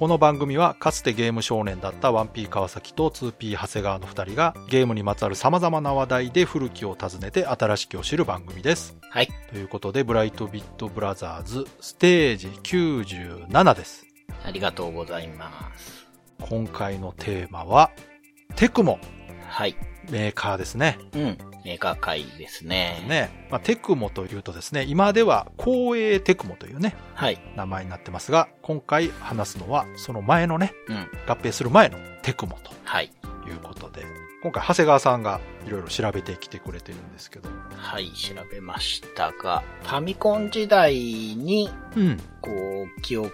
この番組はかつてゲーム少年だったワンピー川崎と 2P 長谷川の2人がゲームにまつわる様々な話題で古きを訪ねて新しきを知る番組です。はい。ということで、ブライトビットブラザーズステージ97です。ありがとうございます。今回のテーマは、テクモはい。メーカーですね。うん。メーカー会ですね。ね。まあ、テクモというとですね、今では光栄テクモというね、はい。名前になってますが、今回話すのはその前のね、うん。合併する前のテクモとはい。いうことで、今回長谷川さんがいろいろ調べてきてくれてるんですけど。はい、調べましたが、ファミコン時代に、うん。こう、記憶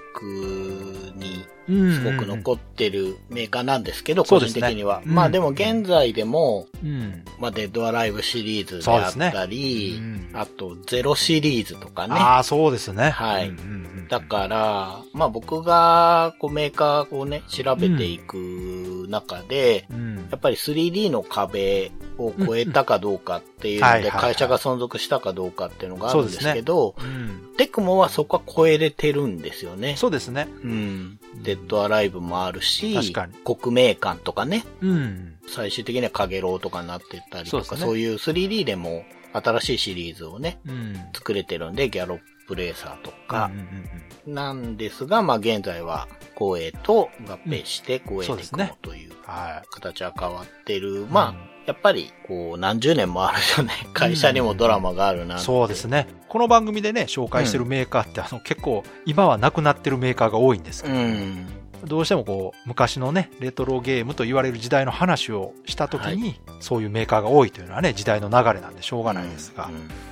にうんすごく残ってるメーカーなんですけど、個人的には。うん。まあでも現在でも、うん。まあデッドアライブシリーズであったり、うん。あとゼロシリーズとかね。ああ、そうですね。はい。うんうんうんだから、まあ僕がこうメーカーをね、調べていく中で、うん。やっぱり 3D の壁を超えたかどうかっていうので、会社が存続したかどうかっていうのがあるんですけど、うん。テクモはそこは超えれてるんですよね。そうですね。うん。デッドアライブもあるし、確かに国名館とかね、うん。最終的にはカゲロウとかになってったりとか、そうそう,、いう 3D でも新しいシリーズをね、うん。作れてるんで、ギャロップレーサーとかうん、うんうんなんですが、まあ現在は光栄と合併して光栄テクそうですねモというは形は変わってる。い。まあ、やっぱり、こう、何十年もあるよね。会社にもドラマがあるなあ、ってそうですね。この番組でね、紹介してるメーカーって、あの、結構、今はなくなってるメーカーが多いんですけうど、ん。どうしてもこう、昔のね、レトロゲームと言われる時代の話をしたときに、そういうメーカーが多いというのはね、時代の流れなんでしょうがないですが、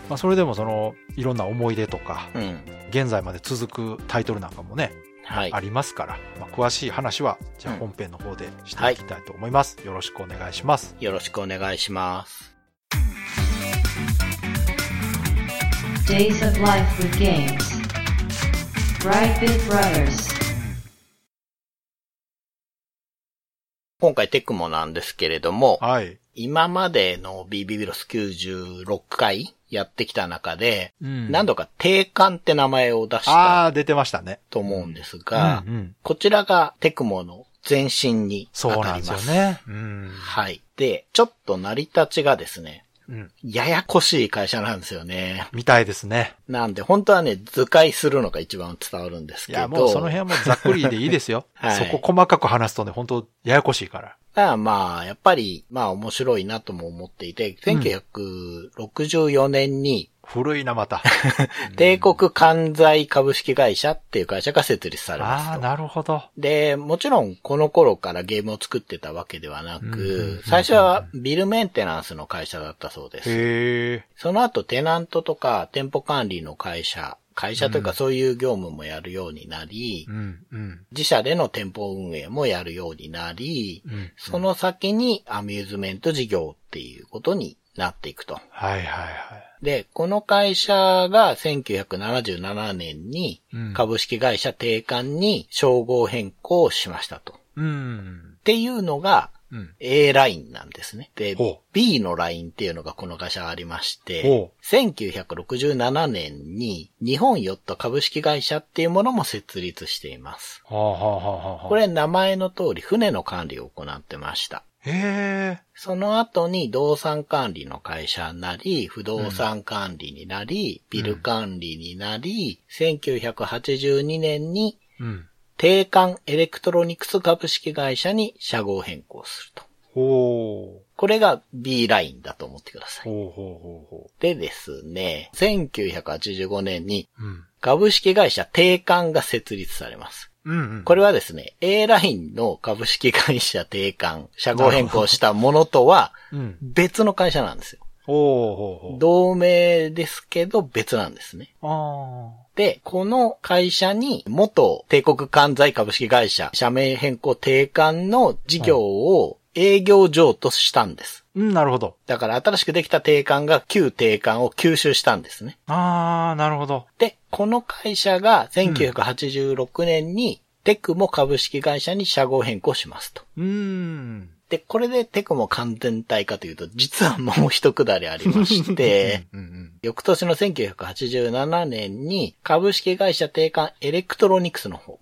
まあ、それでもその、いろんな思い出とか、うん。うん。現在まで続くタイトルなんかもね、はいあ。りますから、まあ、詳しい話は、じゃあうん本編の方でしていきたいと思います。よろしくお願いします。よろしくお願いします。Days of Life with Games. Brightbit Brothers. 今回テクモなんですけれども、はい。今までの BB ビロス96回やってきた中で、うん何度か定款って名前を出しあたあ、出てましたね。と思うんですが、うんうんこちらがテクモの前身に当そうなんでたりますす。よね。うん。はい。で、ちょっと成り立ちがですね、うん。ややこしい会社なんですよね。みたいですね。なんで、本当はね、図解するのが一番伝わるんですけど。いや、もうその辺はもうざっくりでいいですよ。はいそこ細かく話すとね、本当ややこしいから。だからまあ、やっぱり、まあ面白いなとも思っていて、1964年に、古いな、また。帝国関西株式会社っていう会社が設立されますああ、と。なるほど。で、もちろんこの頃からゲームを作ってたわけではなうんうんうんく、最初はビルメンテナンスの会社だったそうです。へえ。その後テナントとか店舗管理の会社、会社というかそういう業務もやるようになりう、ん、うん。自社での店舗運営もやるようになり、うん。その先にアミューズメント事業っていうことになっていくと。はいはいはい。で、この会社が1977年にうん株式会社定款に称号変更しましたと。っうん。ていうのがうん。A ラインなんですね。でほ、B のラインっていうのがこの会社がありましてほ、1967年に日本ヨット株式会社っていうものも設立しています。はあはあはあはあ。これ名前の通り船の管理を行ってました。へえ。その後に動産管理の会社になり、不動産管理になり、ビル管理になり、1982年にうん。テーカンエレクトロニクス株式会社に商号変更すると。ほう。これが B ラインだと思ってください。ほうほうほうほでですね、1985年にう。うん。株式会社テーカンが設立されます。うんうん。これはですね、A ラインの株式会社テーカン、商号変更したものとはうん。別の会社なんですよ。ほうほうほう。同名ですけど別なんですね。あで、この会社に元帝国関西株式会社社名変更定款の事業を営業上としたんです。うん、なるほど。だから新しくできた定款が旧定款を吸収したんですね。あー、なるほど。で、この会社が1986年にテクモ株式会社に社号変更しますと。うーん。で、これでテクモ完全体かというと、実はもう一くだりありまして、うんうん翌年の1987年に株式会社定款エレクトロニクスの方。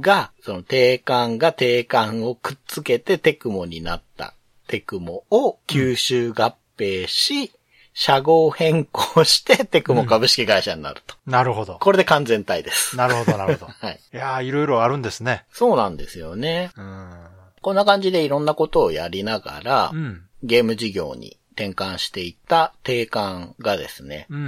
が、その定款が定款をくっつけてテクモになったテクモを吸収合併し、社号変更してテクモ株式会社になると。なるほど。これで完全体です。なるほど、なるほど。はい。いやー、いろいろあるんですね。そうなんですよね。うん。こんな感じでいろんなことをやりながら、うん。ゲーム事業に転換していった定款がですね、うん、う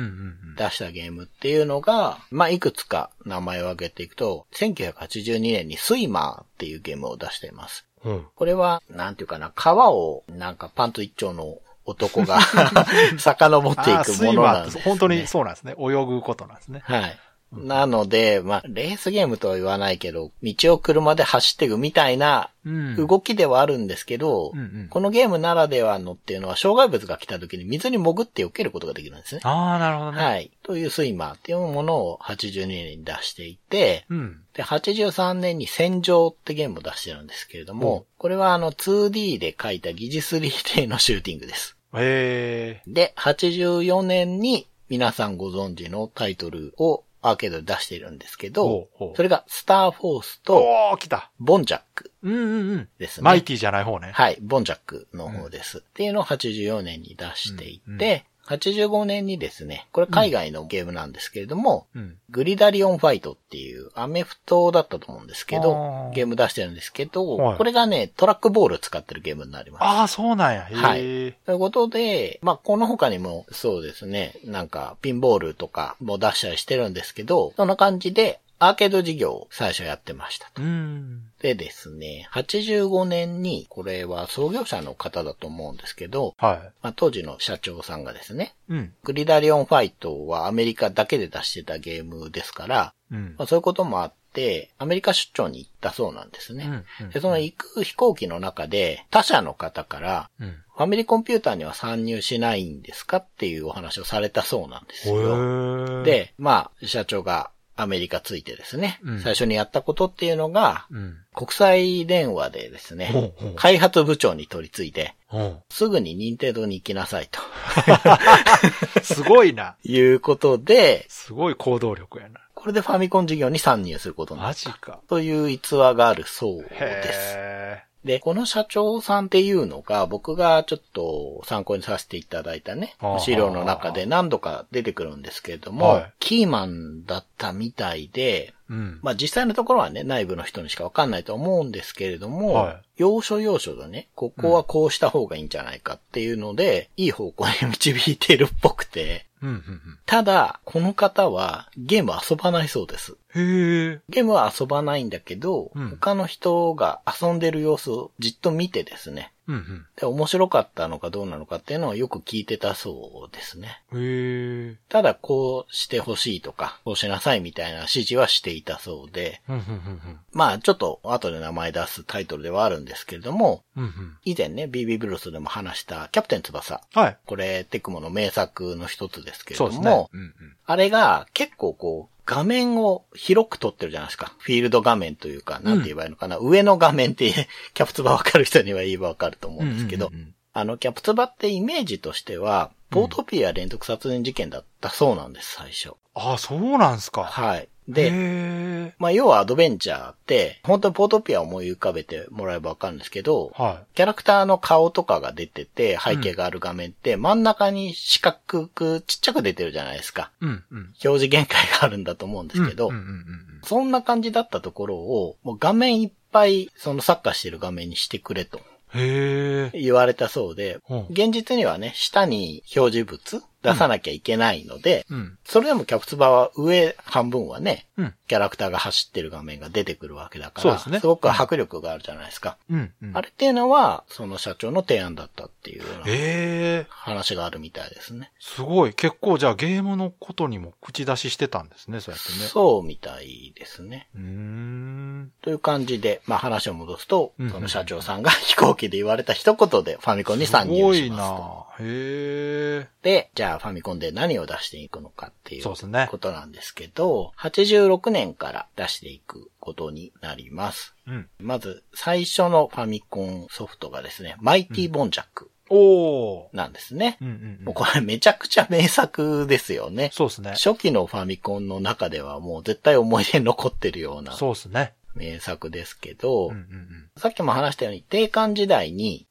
ん、出したゲームっていうのが、まあ、いくつか名前を挙げていくと、1982年にスイマーっていうゲームを出しています。うん。うん。これは、なんていうかな、川をなんかパンツ一丁の男が 遡っていくものなんです、ね。本当にそうなんですね。泳ぐことなんですね。はい。なので、まあ、レースゲームとは言わないけど、道を車で走っていくみたいなうん。動きではあるんですけど、うんうんこのゲームならではのっていうのは、障害物が来た時に水に潜って避けることができるんですね。あー、なるほどね。はい。というスイマーっていうものを82年に出していて、うん。で、83年に戦場ってゲームを出してるんですけれども、うんこれはあの 2D で書いた疑似 3D のシューティングです。へで、84年に皆さんご存知のタイトルをアーケードで出しているんですけー。どそれがスターフォースとおー、来た。ボンジャックうんうんうん。ですね。マイティじゃない方ね。はい、ボンジャックの方です。っていうのを84年に出していて、85年にですね、これ海外のゲームなんですけれども、うん。グリダリオンファイトっていうアメフトだったと思うんですけあどー、ゲーム出してるんですけど、はいこれがね、トラックボール使ってるゲームになります。ああ、そうなんや。はいということで、まあ、この他にもそうですね、なんかピンボールとかも出したりしてるんですけど、そんな感じでアーケード事業を最初やってましたと。うん。でですね、85年に、これは創業者の方だと思うんですけど、はまあ、当時の社長さんがですね、い。うん。グリダリオンファイトはアメリカだけで出してたゲームですから、うんま。あ、そういうこともあって、アメリカ出張に行ったそうなんですね。うんで、その行く飛行機の中で、他社の方から、うん。ファミリーコンピューターには参入しないんですかっていうお話をされたそうなんですへよ。え。、で、まあ、社長がアメリカついてですね、うん最初にやったことっていうのが、うん。国際電話でですね、ほうほう開発部長に取り付いて、うん。すぐに任天堂に行きなさいと すごいな。いうことで、すごい行動力やな。これでファミコン事業に参入することになったマジか。という逸話があるそうです。へで、この社長さんっていうのが僕がちょっと参考にさせていただいたねはあ、資料の中で何度か出てくるんですけれども、はいキーマンだったみたいで、え。うん。まあ実際のところはね、内部の人にしかわかんないと思うんですけれども、はい要所要所でね、ここはこうした方がいいんじゃないかっていうので、いい方向に導いているっぽくて、うん、うん、ただ、この方はゲーム遊ばないそうです。うん。へえ。ゲームは遊ばないんだけど、うん他の人が遊んでる様子をじっと見てですね、うん、で、面白かったのかどうなのかっていうのはよく聞いてたそうですね。うん。へえ。ただ、こうしてほしいとか、こうしなさいみたいな指示はしていたそうで、うん、うん、うん。まあ、ちょっと後で名前出すタイトルではあるんですけれども、うん、うん。以前ね、BB ブルースでも話したキャプテン翼。はい。これ、テクモの名作の一つですけれども、ですね。うん、うん。あれが結構こう、画面を広く撮ってるじゃないですか。フィールド画面というか、なんて言えばいいのかな。上の画面って、キャプツバわかる人には言えばわかると思うんですけど、うんうんうんあの、キャプツバってイメージとしては、ポートピア連続殺人事件だったそうなんです、最初。あ、そうなんすか。はい。へで、え。まあ、要はアドベンチャーって、本当にポートピアを思い浮かべてもらえばわかるんですけど、はキャラクターの顔とかが出てて、背景がある画面って、真ん中に四角くちっちゃく出てるじゃないですか。い。うん、うん。表示限界があるんだと思うんですけど、そんな感じだったところを、もう画面いっぱい、そのサッカーしてる画面にしてくれとうん。へえ。言われたそうで、うん現実にはね、下に表示物出さなきゃいけないので、うん。それでもキャプツバは上半分はね、うん。キャラクターが走ってる画面が出てくるわけだから、すねごく迫力があるじゃないですか。うん。うん。あれっていうのは、その社長の提案だったっていうええ話があるみたいですね。すごい。結構じゃあゲームのことにも口出ししてたんですね、そうやってね。そうみたいですね。うーん。という感じで、まあ話を戻すと、うんその社長さんが飛行機で言われた一言でファミコンに参すごい入しますと。なへえ。で、じゃあファミコンで何を出していくのかっていうことなんですけど、86年から出していくことになります。うん。まず、最初のファミコンソフトがですね、マイティボンジャックおー。なんですね。うんうんう。もうんこれめちゃくちゃ名作ですよね。そうですね。初期のファミコンの中ではもう絶対思い出に残ってるようなそうですね。名作ですけど、うんうんさっきも話したように定款時代に。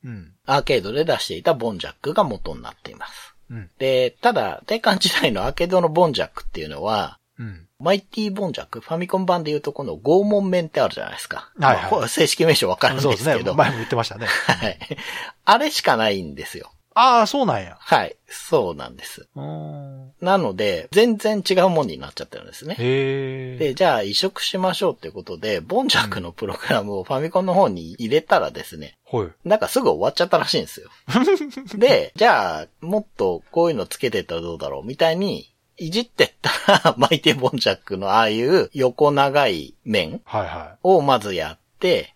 アーケードで出していたボンジャックが元になっています。うん。で、ただ、定款時代のアーケードのボンジャックっていうのは、うん。マイティボンジャック、ファミコン版でいうとこの拷問面ってあるじゃないですか。はいはいまあ正式名称わかるんそうですねですけ。ど。前も言ってましたね。はい。あれしかないんですよ。ああ、そうなんや。はい。そうなんです。なので、全然違うもんになっちゃってるんですね。へえ。で、じゃあ移植しましょうってことで、ボンジャックのプログラムをファミコンの方に入れたらですね、はい。なんかすぐ終わっちゃったらしいんですよ。で、じゃあ、もっとこういうのつけてったらどうだろうみたいに、いじってったら、マイティボンジャックのああいう横長い面をまずやって、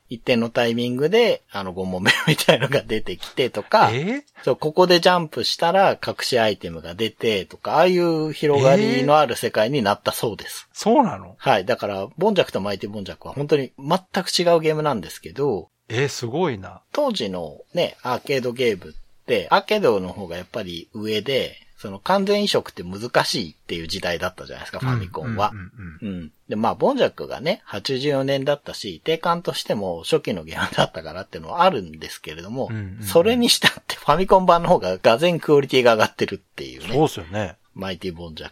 一定のタイミングで、あの、ゴム面みたいのが出てきてとか、い。えそう、ここでジャンプしたら隠しアイテムが出てとか、ああいう広がりのある世界になったそうです。そうなの？はい。だから、ボンジャックとマイティボンジャックは本当に全く違うゲームなんですけど、えー、すごいな。当時のね、アーケードゲームって、アーケードの方がやっぱり上で、その完全移植って難しいっていう時代だったじゃないですか、ファミコンはうん。うんうんうん。で、まあ、ボンジャックがね、84年だったし、定款としても初期のゲームだったからっていうのはあるんですけれども、うんうんうんそれにしたってファミコン版の方ががぜクオリティが上がってるっていうそうね、っすよね。マイティボンジャッ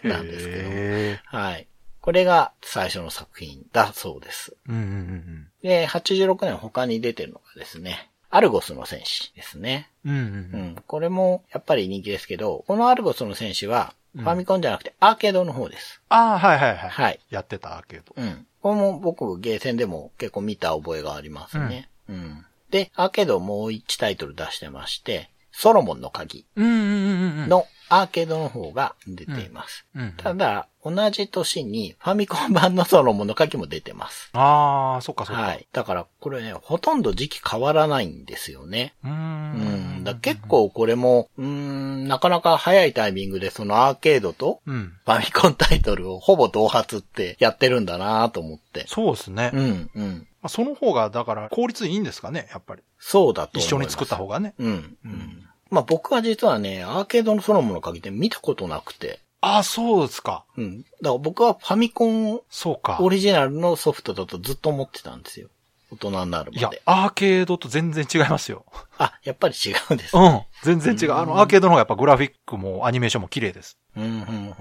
ク なんですけど、へはい。これが最初の作品だそうです。ーうんうんうんで、86年他に出てるのがですね、アルゴスの戦士ですね。うん。うんうんううん。ん。これもやっぱり人気ですけど、このアルゴスの戦士は、うんファミコンじゃなくてアーケードの方です。ああ、はいはいはい。はい。やってたけど。うん。これも僕、ゲーセンでも結構見た覚えがありますね。うん。で、アーケードもう1タイトル出してまして、ソロモンの鍵うんうんうんうんうん。のアーケードの方が出ています。うん。ただ、同じ年にファミコン版のソロモンの鍵も出てます。ああ、そっかそっか。はい。だから、これね、ほとんど時期変わらないんですよね。うー。うんん。だ結構これも、うーん、なかなか早いタイミングでそのアーケードとうん。ファミコンタイトルをほぼ同発ってやってるんだなと思って。そうですね。まうん、うん。あその方が、だから、効率いいんですかね、やっぱり。そうだと思います。一緒に作った方がね。うん。うん。まあ僕は実はね、アーケードのソロモンの鍵って見たことなくて。ああ、そうですか。うん。だから僕はファミコンそうか。オリジナルのソフトだとずっと思ってたんですよ。大人になるいやまで、。アーケードと全然違いますよ。あ、やっぱり違うんですうね。ん。全然違う。あの、アーケードの方がやっぱグラフィックもアニメーションも綺麗です。うん、うん、うん、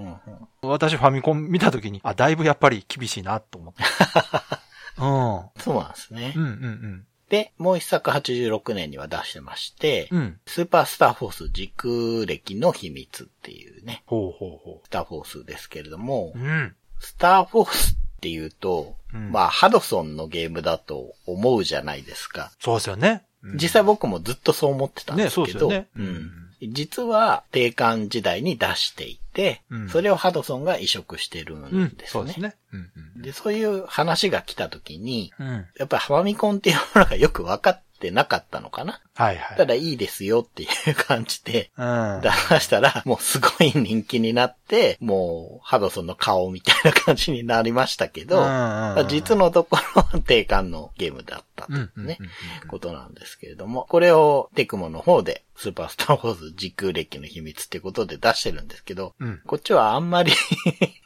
うん。私ファミコン見たときに、あ、だいぶやっぱり厳しいなと思って。うん。そうなんですね。うんうんで、もう一作86年には出してまして、うん。うん。スーパースターフォース時空歴の秘密っていうね、ほうほうほスターフォースですけれどもう。う、ん。スターフォースっていうと、うんまあ、ハドソンのゲームだと思うじゃないですか。そうですよね。うん実際僕もずっとそう思ってたんですけど、ねそうですよねうん。実は定款時代に出していて、うんそれをハドソンが移植してるうんん。ですね。そうですね。うんうん。で、そういう話が来た時に、うん。やっぱりファミコンっていうものがよく分かってなかったのかな。はいはい。ただいいですよっていう感じで、うん。出したら、もうすごい人気になって、もう、ハドソンの顔みたいな感じになりましたけど、まあ実のところは定款のゲームだったというね、ことなんですけれども、これをテクモの方で、スーパースターフォース時空歴の秘密ってことで出してるんですけど、うん。こっちはあんまり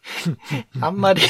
あんまり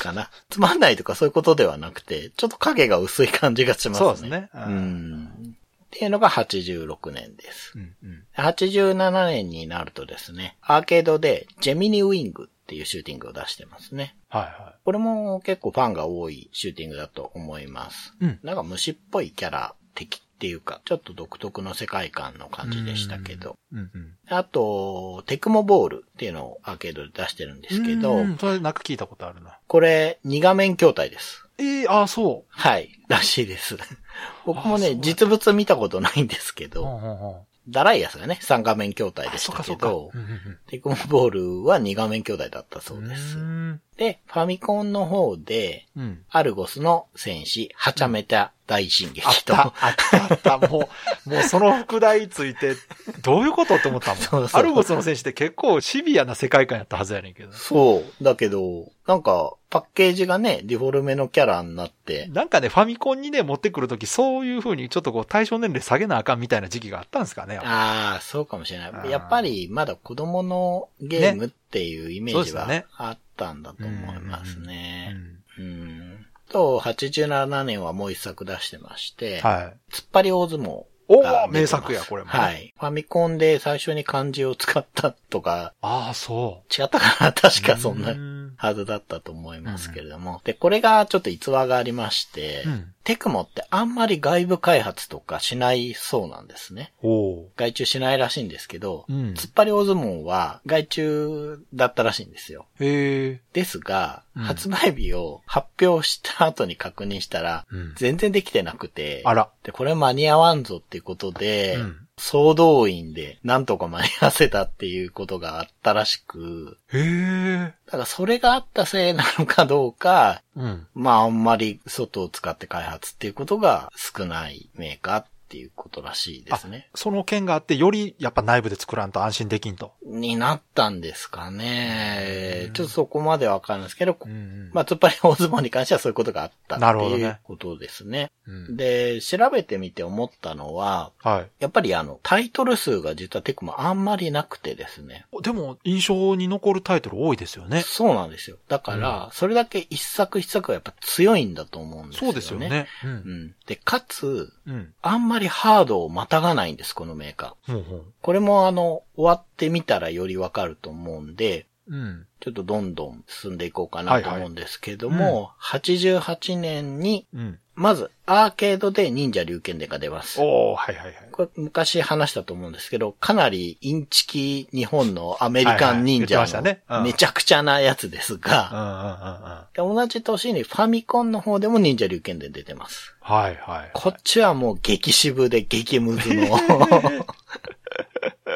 かな。つまんないとかそういうことではなくて、ちょっと影が薄い感じがしますね。そうですね。う。ん。っていうのが86年です。うんうん。87年になるとですね、アーケードでジェミニウィングっていうシューティングを出してますね。はいはこれも結構ファンが多いシューティングだと思います。うんなんか虫っぽいキャラ敵っていうか、ちょっと独特の世界観の感じでしたけど。うんうん。あと、テクモボールっていうのをアーケードで出してるんですけどう、んそれなんか聞いたことあるな。これ2画面筐体です。ええああ、そはい、らしいです。僕もね、実物見たことないんですけう。ど、うんうんうんダライアスがね、3画面筐体あでした。けどう、んうんテクモボールは2画面筐体だったそううんですう。んで、ファミコンの方で、うん。アルゴスの戦士、はちゃめた大進撃と、あった、あった、あった。もう、もうその副題ついて、どういうことって思ったもん。そうそうアルゴスの戦士って結構シビアな世界観やったはずやねんけど。そう。だけど、なんか、パッケージがね、デフォルメのキャラになって、なんかね、ファミコンにね、持ってくるとき、そういう風にちょっとこう、対象年齢下げなあかんみたいな時期があったんですかね。ああ、そうかもしれない。やっぱり、まだ子供のゲームっていうイメージはそうですよねあったんだと思いますうね。んうん。と、87年はもう一作出してまして、はい。突っ張り大相撲お名作や、これも。はい。ファミコンで最初に漢字を使ったとか、ああ、そう。違ったかな？確かそんなうん。はずだったと思いますけれども。で、これがちょっと逸話がありまして、うん。テクモってあんまり外部開発とかしないそうなんですね。外注しないらしいんですけど、うん。突っ張り大相撲は外注だったらしいんですよ。ですが、うん。発売日を発表した後に確認したら、うん。全然できてなくて、あら。で、これ間に合わんぞっていうことで、うん総動員でなんとか間に合わせたっていうことがあったらしく、へえ。だからそれがあったせいなのかどうか、うん。まああんまり外を使って開発っていうことが少ないメーカーっていうことらしいですね。その件があって、よりやっぱ内部で作らんと安心できんと。になったんですかね。ちょっとそこまでわかんないですけど、んまあ、突っ張り大相撲に関してはそういうことがあったなるほどねっていうことですね。うんで、調べてみて思ったのは、はい。やっぱりあの、タイトル数が実はテクモあんまりなくてですね。でも、印象に残るタイトル多いですよね。そうなんですよ。だから、それだけ一作一作はやっぱ強いんだと思うんですよね。そうですよ。ね。う。うんん。で、かつ、うん。あんまりハードをまたがないんです、このメーカー。ほうほう。これもあの、終わってみたらよりわかると思うんで、うん。ちょっとどんどん進んでいこうかなと思うんですけども、はいは88年に、うん。まず、アーケードで忍者龍剣伝が出ます。おー、はいはいはい。これ昔話したと思うんですけど、かなりインチキ日本のアメリカン忍者のめちゃくちゃなやつですうんが、同じ年にファミコンの方でも忍者龍剣伝出てます。はいはい。こっちはもう激渋で激ムズの、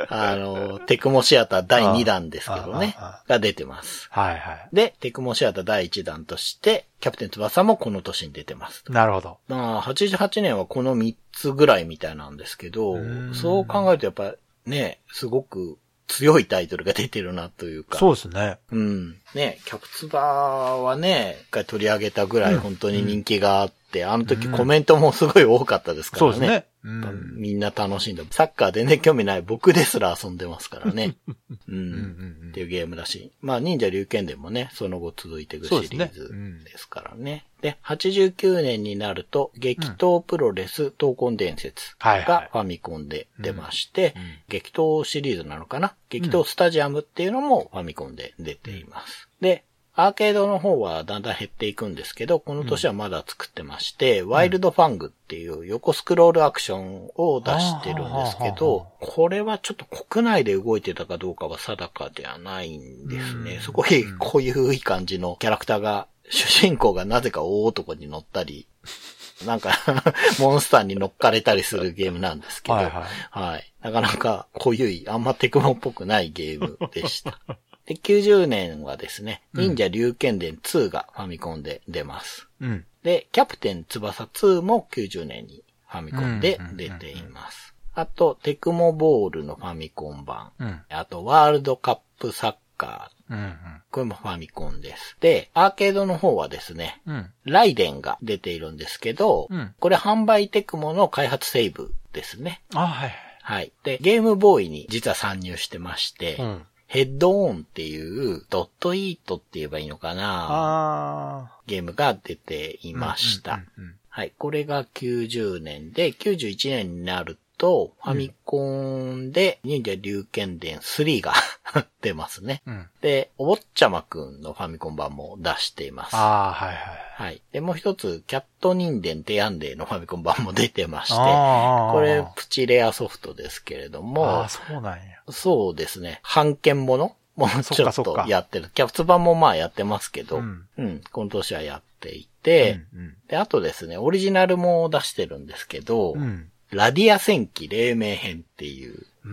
あの、テクモシアター第2弾ですけどねが出てます。はいはい。で、テクモシアター第1弾として、キャプテン翼もこの年に出てます。なるほど。まあ、88年はこの3つぐらいみたいなんですけどうそう考えるとやっぱね、すごく強いタイトルが出てるなというか。そうですね。うん。ね、キャプツバはね、一回取り上げたぐらい本当に人気があって、あの時コメントもすごい多かったですからね。そうですね。うん。みんな楽しんで、サッカー全然興味ない僕ですら遊んでますからね。う。うんんうんっていうゲームだし。まあ、忍者龍剣伝もね、その後続いていくシリーズうんですからね。で、89年になると、激闘プロレス闘魂伝説がファミコンで出まして、うんうん激闘シリーズなのかな？激闘スタジアムっていうのもファミコンで出ています。で、アーケードの方はだんだん減っていくんですけど、この年はまだ作ってまして、ワイルドファングっていう横スクロールアクションを出してるんですけど、これはちょっと国内で動いてたかどうかは定かではないんですね。うん。すごいこういうい感じのキャラクターが、主人公がなぜか大男に乗ったり、なんか モンスターに乗っかれたりするゲームなんですけど、はいはいはい。なかなか濃ゆい、あんまテクモっぽくないゲームでした。で、90年はですね、忍者龍剣伝2がファミコンで出ます。うん。で、キャプテン翼2も90年にファミコンで出ています。あと、テクモボールのファミコン版。うん。あと、ワールドカップサッカー。うん。これもファミコンです。で、アーケードの方はですね、うん。ライデンが出ているんですけど、うんこれ販売テクモの開発セーブですね。あ、はい。はい。で、ゲームボーイに実は参入してまして、うん。ヘッドオンっていう、ドットイートって言えばいいのかな？あゲームが出ていあ。ました。うんうんはい。これが90年で、91年になると、ファミコンで忍者龍剣伝3が 出ますね。うん。で、お坊ちゃまくんのファミコン版も出しています。ああ、はいはい。はい。で、もう一つ、キャット人伝テヤンデーの ファミコン版も出てまして、ああ。これ、プチレアソフトですけれどあもあ、、そうなんや。そうですね、版権もの？もうちょっとやってる。キャプツ版もまあやってますけど、ううんん、この年はやっていて、うんで、あとですね、オリジナルも出してるんですけど、うん。うん。ラディア戦記黎明編っていう、うー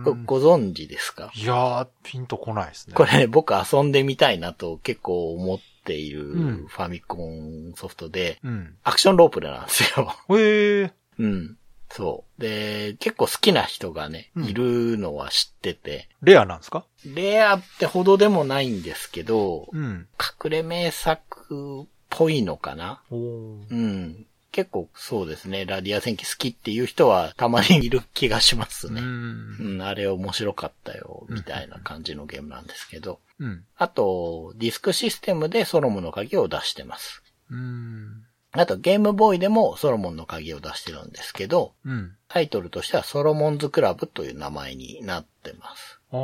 ん。こご存知ですか、いやー、ピンとこないですね。これね、僕遊んでみたいなと結構思っているうんファミコンソフトで、うん。アクションロープレなんですよ。へえ。うん。そう。で、結構好きな人がね、うんいるのは知ってて、レアなんですか？レアってほどでもないんですけど、うん。隠れ名作っぽいのかな？おーうん。結構そうですね、ラディア戦記好きっていう人はたまにいる気がしますうね。ん。うん、あれ面白かったよ、みたいな感じのゲームなんですけど。うん。あと、ディスクシステムでソロモンの鍵を出してます。うん。あと、ゲームボーイでもソロモンの鍵を出してるんですけど、うん。タイトルとしてはソロモンズクラブという名前になってます。あ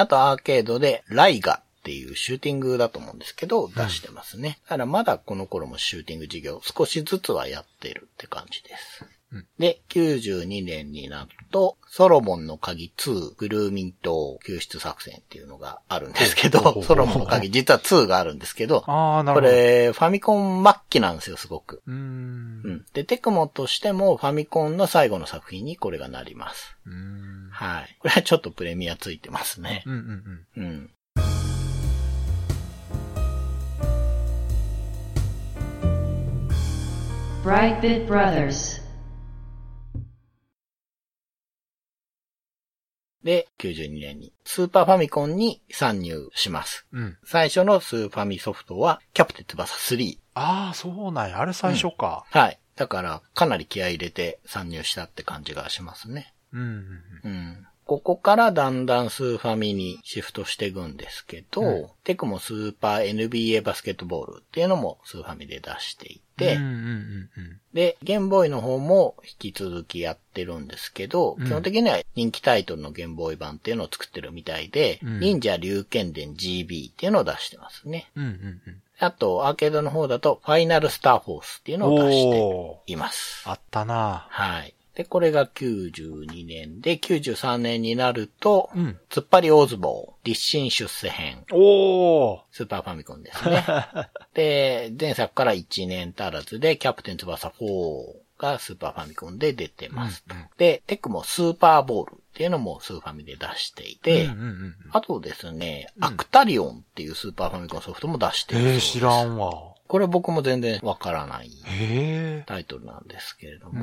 あ、と、アーケードでライガっていうシューティングだと思うんですけど、出してますね。だからまだこの頃もシューティング事業少しずつはやってるって感じです。うんで、92年になると、ソロモンの鍵2、グルーミン島救出作戦っていうのがあるんですけど、ソロモンの鍵実は2があるんですけど、ああ、なこるほど。れ、ファミコン末期なんですよ、すごく。うー。うんん。で、テクモとしてもファミコンの最後の作品にこれがなります。うーん。はい。これはちょっとプレミアついてますね。うんうんうん。うん。Brightbit Brothers. で、92年にスーパーファミコンに参入します。うん。最初のスーファミソフトは、キャプテン翼3。ああ、そうなんや。あれ最初か。はい。だから、かなり気合い入れて参入したって感じがしますね。うんうんうん。ここからだんだんスーファミにシフトしていくんですけど、うんテクもスーパー NBA バスケットボールっていうのもスーファミで出していて、うんうんうんうん。で、ゲームボーイの方も引き続きやってるんですけど、うん基本的には人気タイトルのゲームボーイ版っていうのを作ってるみたいで、うん忍者龍剣伝 GB っていうのを出してますね。うんうんうん。あと、アーケードの方だと、ファイナルスターフォースっていうのを出しています。あったなはい。で、これが92年で、93年になると、うん。突っ張り大相撲、立身出世編、おースーパーファミコンですね。で、前作から1年足らずで、キャプテン翼4がスーパーファミコンで出てます。うんうんで、テクモスーパーボウルっていうのもスーファミで出していて、うんうんうん。あとですね、うんアクタリオンっていうスーパーファミコンソフトも出してるそうえー、です。知らんわ。これ僕も全然わからない。タイトルなんですけれどう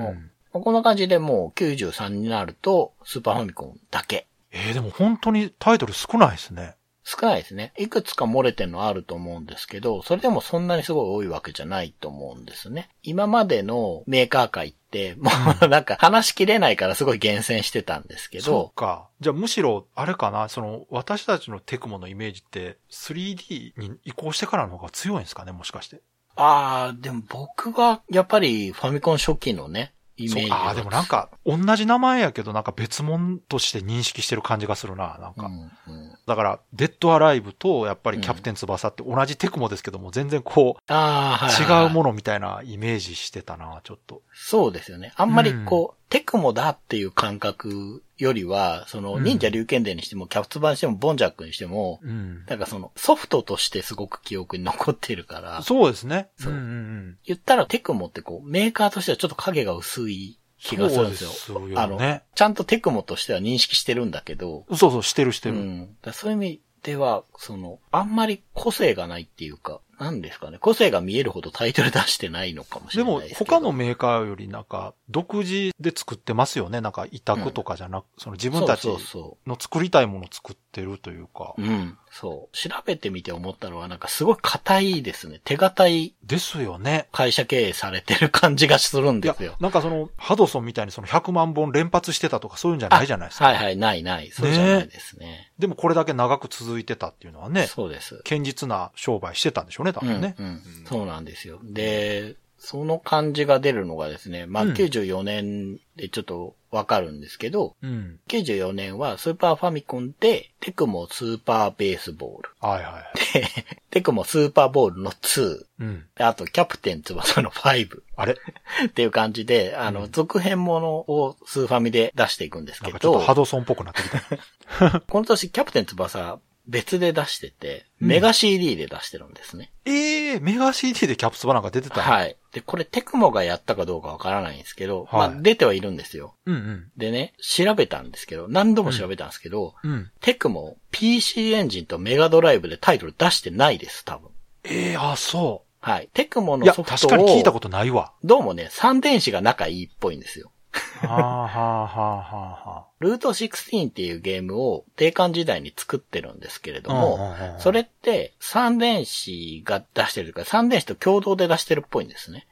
も、んこんな感じでもう93になると、スーパーファミコンだけ。えー、でも本当にタイトル少ないですね。少ないですね。いくつか漏れてるのあると思うんですけど、それでもそんなにすごい多いわけじゃないと思うんですね。今までのメーカー界って、もうなんか話しきれないからすごい厳選してたんですけそどう、か。じゃあむしろ、あれかな、その、私たちのテクモのイメージって、3D に移行してからの方が強いんですかね、もしかして。あー、でも僕はやっぱりファミコン初期のね、イメージがそうああ、でもなんか、同じ名前やけど、なんか別物として認識してる感じがするな、なんか。うんうんだから、デッドアライブと、やっぱりキャプテン翼って同じテクモですけども、全然こう、違うものみたいなイメージしてたな、ちょっと。そうですよね。あんまりこう、テクモだっていう感覚よりは、その、うん忍者龍剣伝にしても、キャプツバにしても、ボンジャックにしても、うん。なんかその、ソフトとしてすごく記憶に残ってるから、そうですね。そううんうんうん。言ったらテクモってこう、メーカーとしてはちょっと影が薄い気がするんですよ。そうですよねあの、ちゃんとテクモとしては認識してるんだけど、そうそう、してるしてる。うん。そういう意味では、その、あんまり個性がないっていうか、なんですかね。個性が見えるほどタイトル出してないのかもしれないですけど。他のメーカーよりなんか独自で作ってますよね。なんか委託とかじゃなく、その自分たちの作りたいものを作ってるというか。う。うん。そう。調べてみて思ったのは、なんかすごい硬いですね。手堅いですよね。会社経営されてる感じがするんですよ。、なんかその、ハドソンみたいにその100万本連発してたとかそういうんじゃないじゃないですか。はいはい、ないない。そうじゃないですね。でもこれだけ長く続いてたっていうのはね、そうです。堅実な商売してたんでしょうね、多分ね。うんうんそうなんですよ。で、その感じが出るのがですね、まあ、うん94年でちょっとわかるんですけど、うん。94年はスーパーファミコンでテクモスーパーベースボール。はいはい。で テクモスーパーボールの2。うん。であと、キャプテン翼の5あれ？っていう感じで、あの、うん続編ものをスーファミで出していくんですけなんかちょっとど、ハドソンっぽくなってきた。この年キャプテン翼別で出してて、うんメガ CD で出してるんですね。ええメガ CD でキャプツバなんか出てたい。はい。で、これテクモがやったかどうかわからないんですけど、はいまあ出てはいるんですよ。うんうん。でね、調べたんですけど、何度も調べたんですけど、うん。テクモ PC エンジンとメガドライブでタイトル出してないです、多分。ええあ、そはい。テクモう。いや、のソフトを、確かに聞いたことないわ。どうもね、3電子が仲いいっぽいんですよ。はあはあはあはあはルート16っていうゲームを定款時代に作ってるんですけれどあ。も、それって3電子が出してるから3電子と共同で出してるっぽいんですね。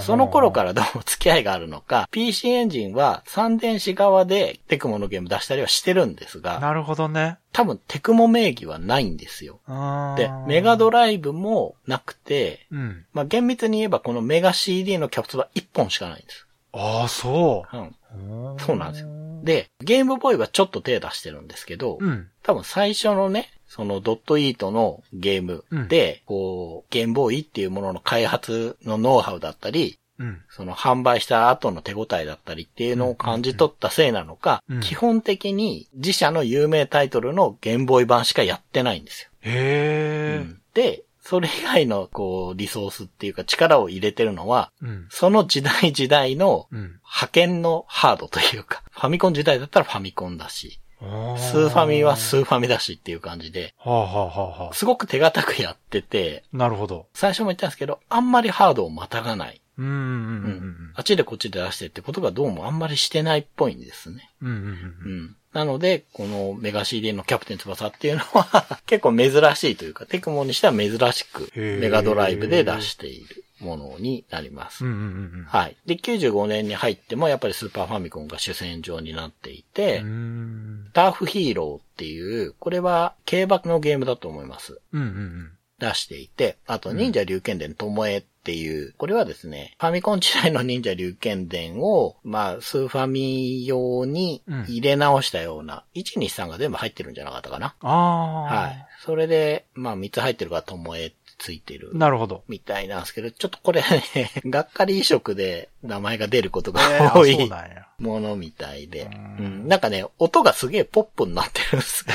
その頃からどうも付き合いがあるのか、PC エンジンは3電子側でテクモのゲーム出したりはしてるんですが、なるほどね。多分テクモ名義はないんですよ。でで、メガドライブもなくて、うん。まあ、厳密に言えばこのメガ CD のキャプツバ1本しかないんです。ああ、そうん。う。そうなんですよ。で、ゲームボーイはちょっと手出してるんですけど、うん。多分最初のね、そのドットイートのゲームで、こう、ゲームボーイっていうものの開発のノウハウだったり、うん。その販売した後の手応えだったりっていうのを感じ取ったせいなのか、うん基本的に自社の有名タイトルのゲームボーイ版しかやってないんですよ。へえ。うんで、それ以外のこう、リソースっていうか力を入れてるのは、うん。その時代時代のうん。派遣のハードというか、ファミコン時代だったらファミコンだし、スーファミはスーファミだしっていう感じで、はあはあはあはあ。すごく手堅くやってて、なるほど。最初も言ったんですけど、あんまりハードをまたがない。うんうんうんううんん。あっちでこっちで出してってことがどうもあんまりしてないっぽいんですね。うん。うんうんううん。ん。なので、このメガ CD のキャプテン翼っていうのは 結構珍しいというか、テクモにしては珍しくメガドライブで出しているものになります。うんうんうんはい。で、95年に入ってもやっぱりスーパーファミコンが主戦場になっていて、うん。うん。ターフヒーローっていう、これは競馬のゲームだと思います。うんうん出していて、あと忍者龍剣伝ともえっていう、これはですね、ファミコン時代の忍者龍剣伝を、まあ、スーファミ用に入れ直したような、1、2、3が全部入ってるんじゃなかったかな。ああ。はい。それで、まあ、3つ入ってるからともえってついてる。なるほど。みたいなんですけど、ちょっとこれね、がっかり移植で名前が出ることえーが多い。ものみたいで。ううんん。なんかね、音がすげえポップになってるんですよ。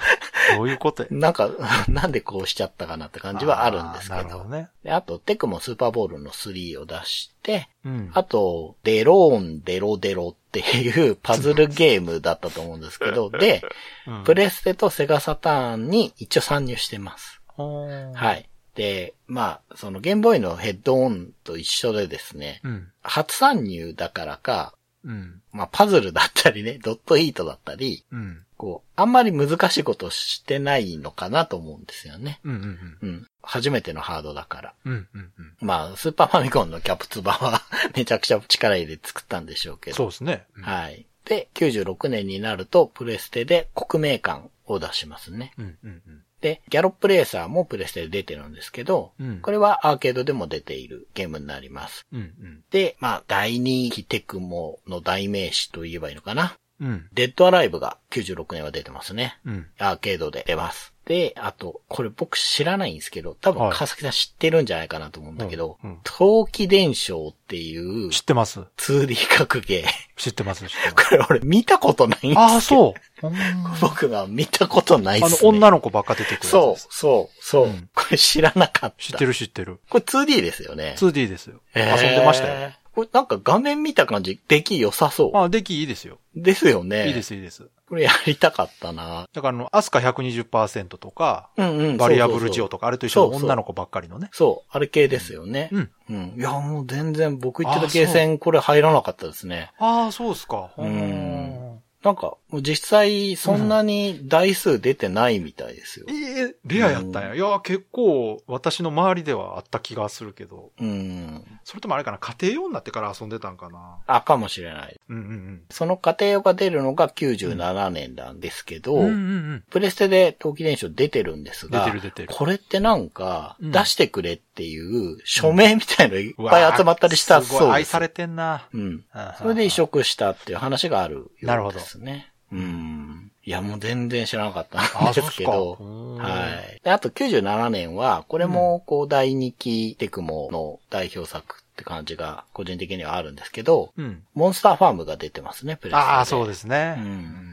ど どういうことや？なんか、なんでこうしちゃったかなって感じはあるんですけど。なるほどね。であと、テクもスーパーボールの3を出して、うん。あと、デローン、デロデロっていう パズルゲームだったと思うんですけど、で、うんプレステとセガサターンに一応参入してます。は。はいい。で、まあ、そのゲームボーイのヘッドオンと一緒でですね、うん。初参入だからか、うん。まあ、パズルだったりね、ドットイートだったり、うん。こう、あんまり難しいことしてないのかなと思うんですよね。うん。うん。うん。初めてのハードだから。うん。うん。うん。まあ、スーパーファミコンのキャプツバは めちゃくちゃ力入れて作ったんでしょうけど。そうですね。うんはい。で、96年になると、プレステで国名館を出しますね。うん。うん。うん。で、ギャロップレーサーもプレステで出てるんですけど、うんこれはアーケードでも出ているゲームになります。うん。で、まあ、大人気テクモの代名詞と言えばいいのかな。うん。デッドアライブが96年は出てますね。うん。アーケードで出ます。で、あと、これ僕知らないんですけど、多分はい川崎さん知ってるんじゃないかなと思うんだけど、うんうん陶器伝承っていう知ってます 2D 格ゲー。知ってます知ってます。これ俺見たことないんですよ。ああ、そう。うん僕が見たことないっあの、すね。女の子ばっか出てくる。そう、そう、そう、うんこれ知らなかった。知ってる知ってる。これ 2D ですよね。2D ですよ。遊んでましたよ。。これなんか画面見た感じ、出来良さそう。あ、出来いいですよ。ですよね。いいです、いいです。これやりたかったな。だからあの、アスカ120%とか、うんうん。バリアブルジオととか、あれと一緒の女の子ばっかりのね。そう、あれ系ですよね。うん。うん。いや、もう全然僕言ってたあゲーセンこれ入らなかったですね。ああ、そうっすか。うんなんか、もう実際そんなに台数出てないみたいですよ。ええレアやったんや。いや、結構私の周りではあった気がするけど。うん。それともあれかな、家庭用になってから遊んでたんかな。あ、かもしれない。うんうんその家庭用が出るのが97年なんですけど、うん。うんうんうん。プレステで陶器伝承出てるんですが、出てる出てるこれってなんか、うん出してくれっていう署名みたいのいっぱい集まったりしたうわーすごそうです。い愛されてんな。うん。あそれで移植したっていう話があるなるほどようですね。うん。いや、もう全然知らなかった あんですけど。はい。で、あと97年は、これも、こう、第2期テクモの代表作って感じが、個人的にはあるんですけど、うん。モンスターファームが出てますね、プレス。ああ、そうですね。うん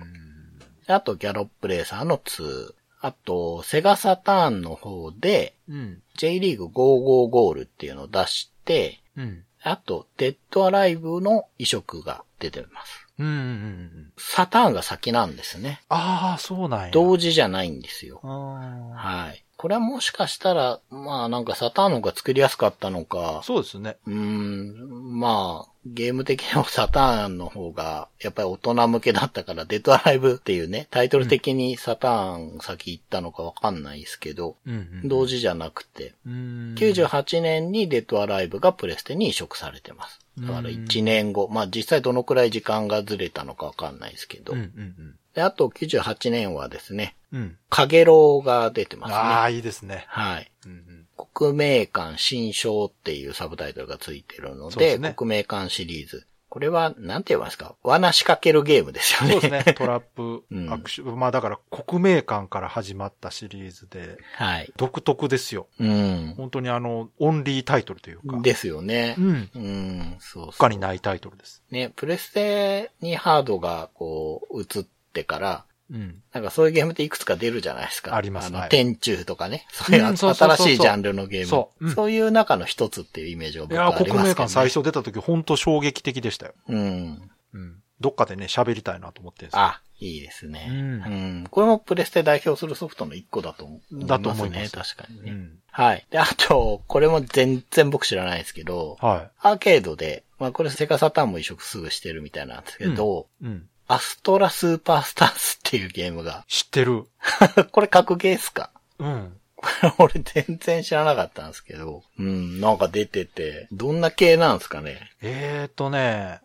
であと、ギャロップレーサーの2。あと、セガサターンの方で、うん。J リーグ55ゴールっていうのを出して、うん。あと、デッドアライブの移植が出てます。うんうんうんうん。サターンが先なんですね。ああ、そうなんや。同時じゃないんですよ。あはい。これはもしかしたら、まあなんかサターンの方が作りやすかったのかー、そうですね。うーん、まあ、ゲーム的にもサターンの方が、やっぱり大人向けだったから、デッドアライブっていうね、タイトル的にサターン先行ったのかわかんないですけど、うんうん。同時じゃなくて、うん。98年にデッドアライブがプレステに移植されてます。だから1年後、まあ実際どのくらい時間がずれたのかわかんないですけど、うんうんであと98年はですね、うん。うん。カゲロウが出てますね。ああ、いいですね。はい。うんうん。国名館新章っていうサブタイトルがついてるので、ですね国名館シリーズ。これは、なんて言いますか？罠仕掛けるゲームですよね。そうですね。トラップう、んアクション。まあだから、国名館から始まったシリーズで、はい。独特ですよ。うん。本当にあの、オンリータイトルというか。ですよねう。ん。うん、そうそう。他にないタイトルです。ね、プレステにハードがこう、移ってから、うん。なんかそういうゲームっていくつか出るじゃないですか。あの、ありますはい天中とかね。そういう新しいジャンルのゲーム。そううんそういう中の一つっていうイメージがいや、僕はありますけど、ね。国名館最初出た時、本当衝撃的でしたよ。うん。うん。どっかでね、喋りたいなと思ってるんですよあ、いいですね。うんうん。これもプレステ代表するソフトの一個だと思う。だと思いますね。確かにね。うん。はい。で、あと、これも全然僕知らないですけど、はアーケードで、まあこれセガサターンも移植すぐしてるみたいなんですけど、い。うん。アストラスーパースターズっていうゲームが、知ってる。これ格ゲーっすか？うん。こ れ俺全然知らなかったんですけど、うん、なんか出てて、どんな系なんですかね？えーとね、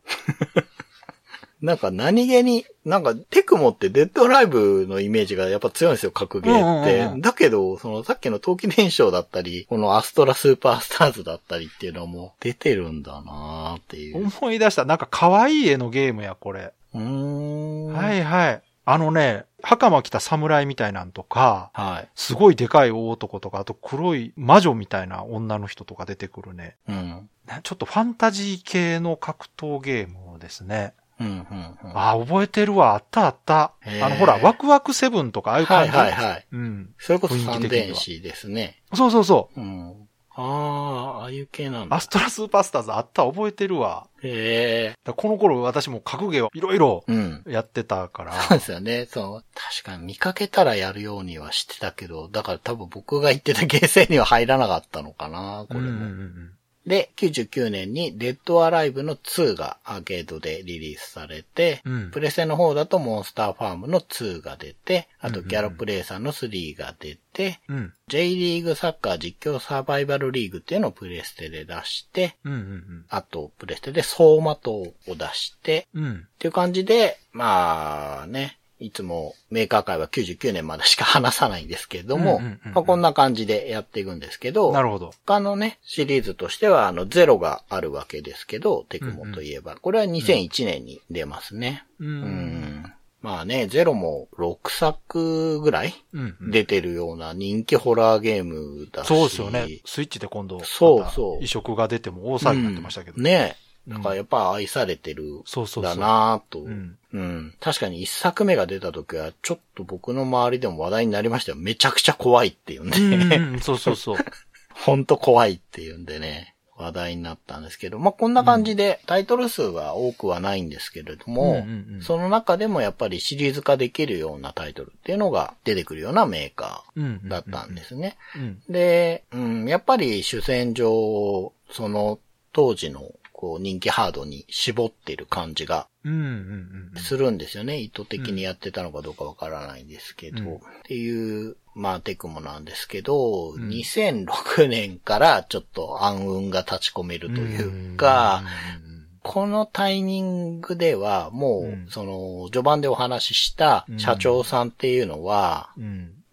なんか何気に、なんかテクモってデッドライブのイメージがやっぱ強いんですよ、格ゲーって。うんうんうんだけど、そのさっきの陶器伝承だったり、このアストラスーパースターズだったりっていうのも出てるんだなーっていう。思い出した。なんか可愛い絵のゲームや、これ。はいいはい。あのね、袴着た侍みたいなんとか、はい。すごいでかい大男とか、あと黒い魔女みたいな女の人とか出てくるね。うん。なちょっとファンタジー系の格闘ゲームですね。うん、うん、うん。ああ、覚えてるわ。あったあった。あの、ほら、ワクワクセブンとか、ああいうはい感じ。はいはい。うん。それこそ三電子ですね。そうそうそう。うん。ああ、ああいう系なんだ。アストラスーパースターズあった、覚えてるわ。へえ。この頃私も格ゲーをいろいろうん。やってたから。そうですよね。そう。確かに見かけたらやるようにはしてたけど、だから多分僕が言ってたゲーセンには入らなかったのかな、これも。うんうんうんで、99年にデッドアライブの2がアーケードでリリースされて、うんプレステの方だとモンスターファームの2が出て、あとうんうんうんギャロプレイさんの3が出て、うん。うん。J リーグサッカー実況サバイバルリーグっていうのをプレステで出して、うんうんあとプレステで走馬灯を出して、うん。うん。っていう感じで、まあね、いつもメーカー界は99年までしか話さないんですけれども、こんな感じでやっていくんですけど、なるほど。他のね、シリーズとしては、あの、ゼロがあるわけですけど、テクモといえば、これは2001年に出ますね。う。うんん。まあね、ゼロも6作ぐらいうんうん。出てるような人気ホラーゲームだし。そうですよね。スイッチで今度、そうそう移植が出ても大騒ぎになってましたけど。うんねうんだからやっぱ愛されてるそうそう。だなぁと。うん。うん。確かに一作目が出た時は、ちょっと僕の周りでも話題になりましたよ。めちゃくちゃ怖いっていうんで、うんうん、そうそうそう。ほんと怖いっていうんでね、話題になったんですけど、まあ、こんな感じで、タイトル数は多くはないんですけれども、うんうんうんその中でもやっぱりシリーズ化できるようなタイトルっていうのが出てくるようなメーカうんーだったんですね。うん。で、うん、やっぱり主戦場、その当時の、こう人気ハードに絞ってる感じが。するんですよね。意図的にやってたのかどうかわからないんですけど、うんっていう、まあテクモなんですけど、ん2006年からちょっと暗雲が立ち込めるというか、このタイミングではもう、うんその、序盤でお話しした社長さんっていうのは。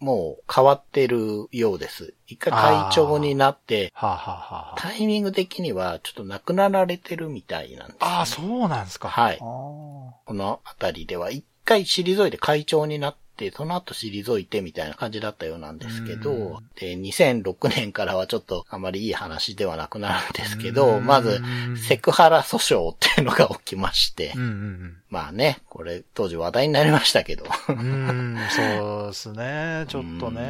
もう変わってるようです。一回会長になって、はあ、はあはあはあ、タイミング的にはちょっと亡くなられてるみたいなんです、ああ、そうなんですか。はい。このあたりでは一回退いて会長になって、その後退いてみたいな感じだったようなんですけうど、で、2006年からはちょっとあまりいい話ではなくなるんですけうど、ん。まず、セクハラ訴訟っていうのが起きましてうん、うんまあね、これ当時話題になりましたけど、う そうですね。ちょっとうんね。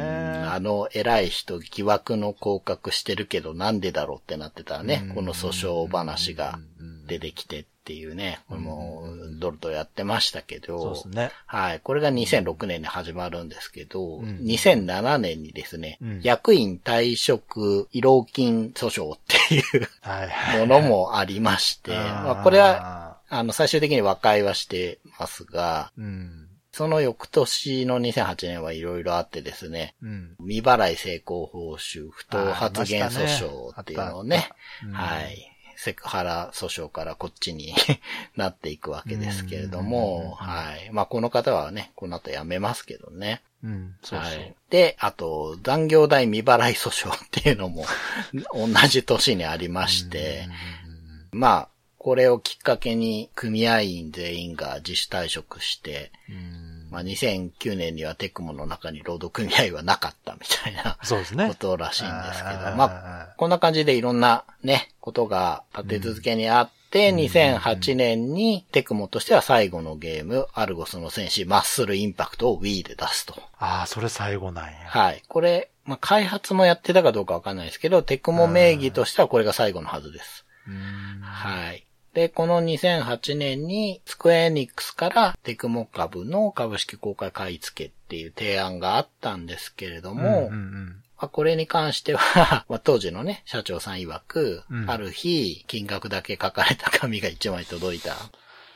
あの偉い人疑惑の降格してるけどなんでだろうってなってたらねうん、この訴訟話がうん出てきてっていうね、これもドルとやってましたけど、そうですね。はい。これが2006年に始まるんですけど、うん2007年にですね、うん役員退職慰労金訴訟っていう。ものもありまして、まあこれは、あの、最終的に和解はしてますが、うん。その翌年の2008年はいろいろあってですね、うん。未払い成功報酬不当発言訴訟っていうのをね、うんはい。セクハラ訴訟からこっちに なっていくわけですけれどうんも、はい。まあ、この方はね、この後辞めますけどね。うん。そうそう。はい。で、あと、残業代未払い訴訟っていうのも 同じ年にありまして、まあ、これをきっかけに組合員全員が自主退職して、うんまあ、2009年にはテクモの中に労働組合はなかったみたいなそうですね。ことらしいんですけど、まあ、こんな感じでいろんなね、ことが立て続けにあって、2008年にテクモとしては最後のゲーム、アルゴスの戦士マッスルインパクトを Wii で出すと。ああ、それ最後なんや。はい。これ、まあ、開発もやってたかどうかわかんないですけど、テクモ名義としてはこれが最後のはずです。うんはい。で、この2008年にスクエアエニックスからテクモ株の株式公開買い付けっていう提案があったんですけれども、うんうんまあ、これに関しては、まあ、当時のね、社長さん曰く、うん。ある日、金額だけ書かれた紙が1枚届いた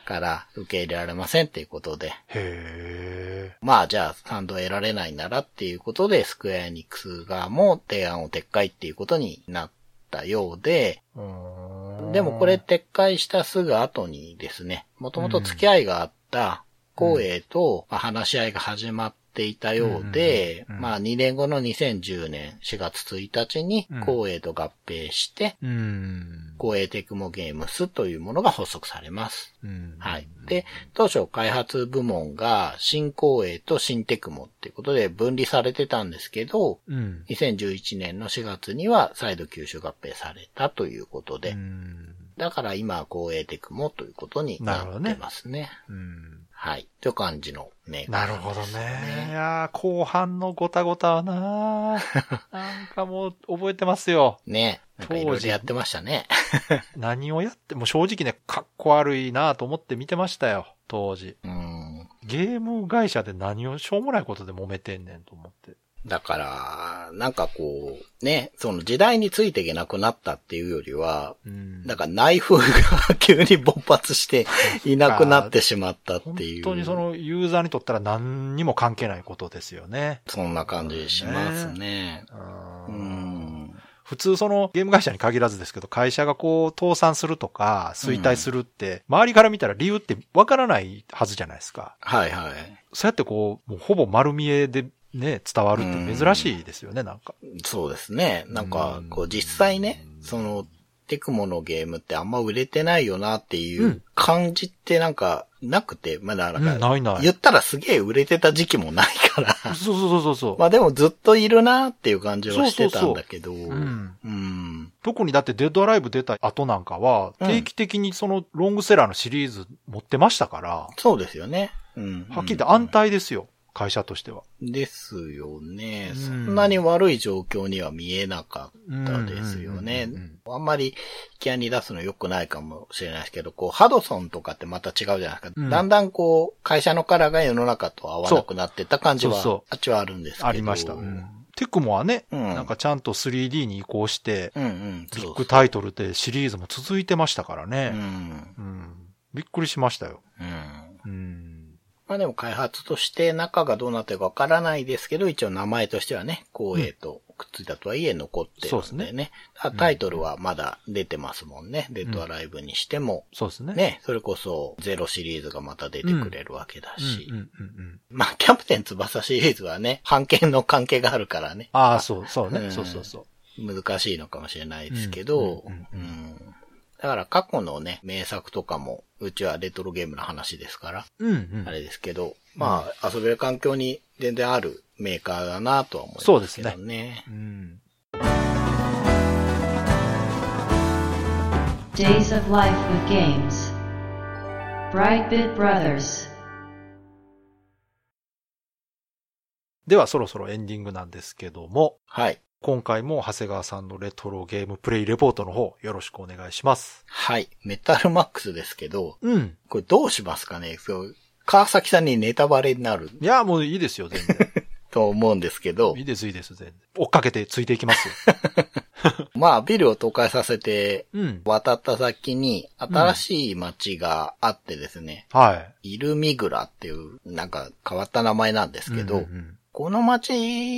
から、受け入れられませんっていうことで、へえ。まあじゃあ、賛同得られないならっていうことで、スクエアエニックス側も提案を撤回っていうことになったようで、うん。でもこれ、撤回したすぐ後にですね、もともと付き合いがあった光栄とまあ話し合いが始まっていたようで、うんうんうんまあ2年後の2010年4月1日にうん光栄と合併して、うん。光栄テクモゲームスというものが発足されます。うんはい。で、当初開発部門が新光栄と新テクモっていうことで分離されてたんですけど、うん。2011年の4月には再度吸収合併されたということで、うんだから今は光栄テクモということになってますね。うんはい。という感じのメーカーなるほどね。いやー後半のごたごたはな なんかもう覚えてますよ。ね。当時ろやってましたね。何をやっても正直ね、かっこ悪いなと思って見てましたよ、当時。うん。ゲーム会社で何をしょうもないことで揉めてんねんと思って。だから、なんかこう、ね、その時代についていけなくなったっていうよりは、うん。なんか内風が急に勃発していなくなってしまったって本いう。当にそのユーザーにとったら何にも関係ないことですよね。そんな感じしますね。普通そのゲーム会社に限らずですけど、会社がこう倒産するとか衰退するって、周りから見たら理由ってわからないはずじゃないですか。はいはい。そうやってこう、もうほぼ丸見えでね、伝わるって珍しいですよね、なんか。そうですね。なんかうん、こう実際ね、その、テクモのゲームってあんま売れてないよなっていううん感じってなんかなくて、まだなんうんか、ないない。言ったらすげえ売れてた時期もないから、そうそうそうそう。まあでもずっといるなっていう感じはしてたんだけど、うんうん。特にだってデッドアライブ出た後なんかは、うん定期的にそのロングセラーのシリーズ持ってましたから、そうですよね。うん。はっきり言って安泰ですよ、会社としては。ですよね。うんそんなに悪い状況には見えなかったですよね。あんまり気合に出すの良くないかもしれないですけど、こう、ハドソンとかってまた違うじゃないですか。うんだんだんこう、会社のカラーが世の中と合わなくなってった感じはそうそう、あっちはあるんですけど。ありました。うんテクモはね、うんなんかちゃんと 3D に移行して、うんうん。ビッグタイトルでシリーズも続いてましたからうね。ん。うん。びっくりしましたよ。うん。うん。まあでも開発として中がどうなってるかわからないですけど、一応名前としてはね、光栄とくっついたとはいえ残ってるんでね。そうですね。あタイトルはまだ出てますもんね。デッドアライブにしても。そうですね。ね、それこそゼロシリーズがまた出てくれるわけだうん。し。まあ、キャプテン翼シリーズはね、版権の関係があるからね。ああ、そう、そうね。うん。そうそうそう。難しいのかもしれないですけど、うんだから過去のね、名作とかも、うちはレトロゲームの話ですから、うんうん。あれですけど、まあ、遊べる環境に全然あるメーカーだなとは思いますけどそうですね。うん。Days of Life with Games. Brightbit Brothers. ではそろそろエンディングなんですけども、はい。今回も長谷川さんのレトロゲームプレイレポートの方よろしくお願いします。はい。メタルマックスですけど、うん。これどうしますかね？そう、川崎さんにネタバレになるいや、もういいですよ、全然。と思うんですけどいい、です、いいです、全然。追っかけてついていきますよ。まあ、ビルを倒壊させて、うん。渡った先に新しい街があってですね、はい。イルミグラっていう、なんか変わった名前なんですけど、うんうんこの街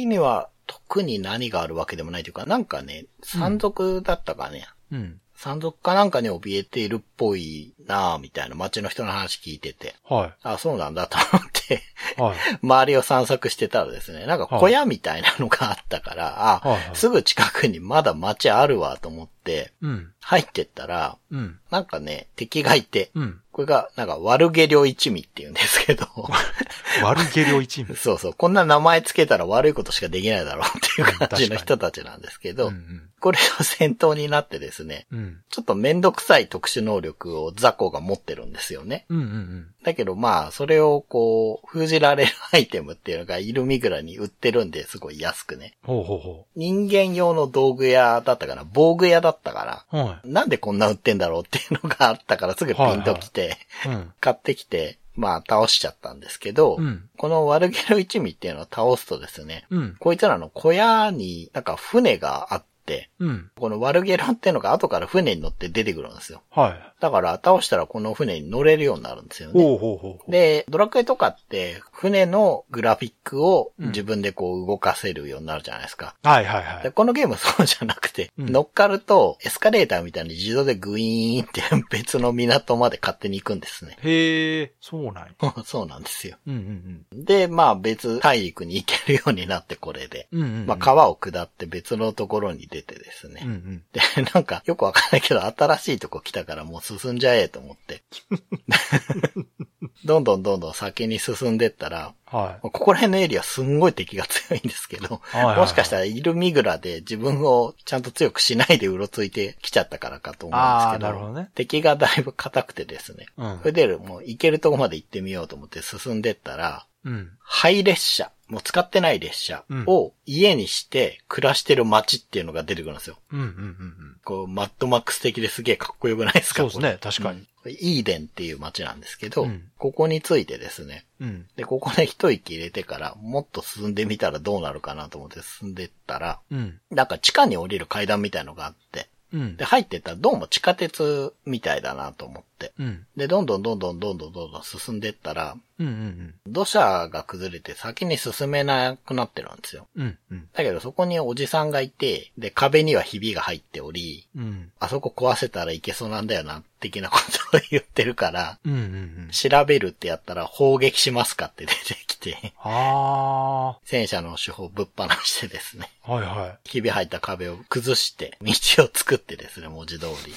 には特に何があるわけでもないというか、なんかね、山賊だったかね、うん。うん。山賊かなんかに怯えているっぽいなぁ、みたいな街の人の話聞いてて、はあ、そうなんだと思って、い。はい。周りを散策してたらですね、なんか小屋みたいなのがあったから、あ、はいはいすぐ近くにまだ街あるわと思って、うん。入ってったら、うん。なんかね、敵がいて、うん。これが、なんか、悪下領一味って言うんですけど、悪下領一味。そうそう、こんな名前つけたら悪いことしかできないだろうっていう感じの人たちなんですけど、うんこれが戦闘になってですね、うん。うん。ちょっとめんどくさい特殊能力をザコが持ってるんですよね。うんうんうん。だけどまあ、それをこう、封じられるアイテムっていうのがイルミグラに売ってるんで、すごい安くね。ほうほうほ人間用の道具屋だったから、防具屋だったから、う。はなんでこんな売ってんだろうっていうのがあったからすぐピンときて、い。うん。買ってきて、まあ倒しちゃったんですけど、うん。このワルゲロ一味っていうのを倒すとですね、うん。こいつらの小屋になんか船があって、うん。このワルゲロっていうのが後から船に乗って出てくるんですよ。はい。だから倒したらこの船に乗れるようになるんですよね。ほうほうほう。で、ドラクエとかって船のグラフィックをうん自分でこう動かせるようになるじゃないですか。はいはいはい。でこのゲームそうじゃなくて、うん乗っかるとエスカレーターみたいに自動でグイーンって別の港まで勝手に行くんですね。へえ、そうなんや。そうなんですよ。うんうんで、まあ別大陸に行けるようになってこれで。うん。うんうんうん。まあ川を下って別のところに出てですね。うんうん。で、なんかよくわかんないけど新しいとこ来たからもう進んじゃえと思って。どんどんどんどん先に進んでったら、はい。ここら辺のエリアすんごい敵が強いんですけど、はいはいはいもしかしたらイルミグラで自分をちゃんと強くしないでうろついてきちゃったからかと思うんですけど、どね。敵がだいぶ硬くてですね、うんそ。れでもう行けるとこまで行ってみようと思って進んでったら、うん。廃列車、もう使ってない列車を家にして暮らしてる街っていうのが出てくるんですよ。うんうんうんうん。こう、マッドマックス的ですげえかっこよくないですか？そうですね、確かに。イーデンっていう街なんですけど、うんここについてですね、うん。で、ここで一息入れてから、もっと進んでみたらどうなるかなと思って進んでったら、うん。なんか地下に降りる階段みたいのがあって、うんで、。入ってったらどうも地下鉄みたいだなと思って。うん。で、どんどんどんどんどんどんどんどん進んでったら、うんうん土砂が崩れて先に進めなくなってるんですよ。うん。うん。だけどそこにおじさんがいて、で、壁にはひびが入っており、うん。あそこ壊せたらいけそうなんだよな、的なことを言ってるから、うんうんうん。調べるってやったら砲撃しますかって出てきて、あ戦車の手法ぶっ放してですね、あ。はいはい。ひび入った壁を崩して、道を作ってですね、文字通り。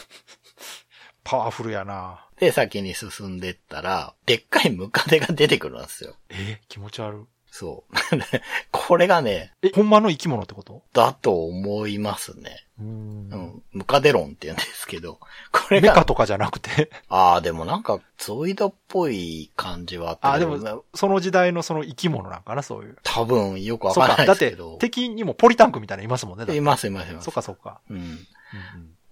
パワフルやな。で、先に進んでったら、でっかいムカデが出てくるんですよ。え気持ち悪い。そう。で これがね、え、ほんまの生き物ってこと？だと思いますね。う。うんん。ムカデロンって言うんですけど、これが、メカとかじゃなくて？ああ、でもなんか、ゾイドっぽい感じはあって、あ、でも、その時代のその生き物なんかな、そういう。多分よくわか。かんないだってですけど。、敵にもポリタンクみたいなのいますもんね。だっていますいますいます。そっかそっか。うん。うん